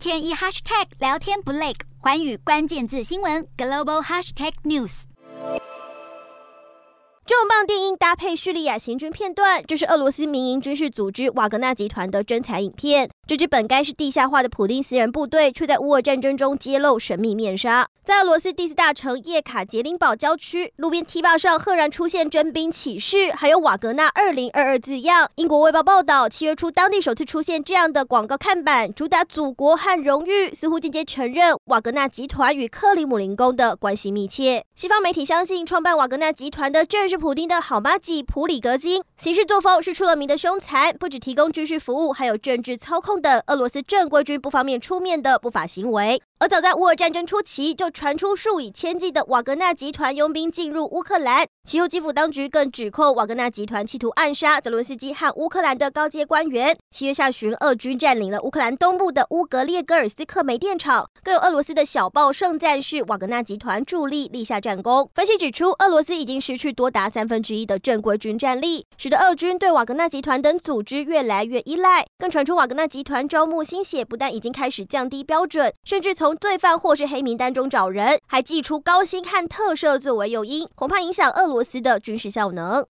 天一 hashtag 聊天不累，环宇关键字新闻 global hashtag news。重磅电音搭配叙利亚行军片段，这是俄罗斯民营军事组织瓦格纳集团的真彩影片。这支本该是地下化的普丁私人部队，却在乌俄战争中揭露神秘面纱。在俄罗斯第四大城叶卡捷琳堡郊区，路边 T 坝上赫然出现征兵启事，还有瓦格纳二零二二字样。英国卫报报道，七月初当地首次出现这样的广告看板，主打祖国和荣誉，似乎间接承认瓦格纳集团与克里姆林宫的关系密切。西方媒体相信，创办瓦格纳集团的正是普丁的好妈吉普里格金，行事作风是出了名的凶残，不只提供军事服务，还有政治操控等俄罗斯正规军不方便出面的不法行为。而早在乌俄战争初期，就传出数以千计的瓦格纳集团佣兵进入乌克兰。其后，基辅当局更指控瓦格纳集团企图暗杀泽伦斯基和乌克兰的高阶官员。七月下旬，俄军占领了乌克兰东部的乌格列戈尔斯克煤电厂，更有俄罗斯的小报盛赞是瓦格纳集团助力立下战功。分析指出，俄罗斯已经失去多达三分之一的正规军战力，使得俄军对瓦格纳集团等组织越来越依赖。更传出瓦格纳集团招募新血，不但已经开始降低标准，甚至从从罪犯或是黑名单中找人，还寄出高薪和特赦作为诱因，恐怕影响俄罗斯的军事效能。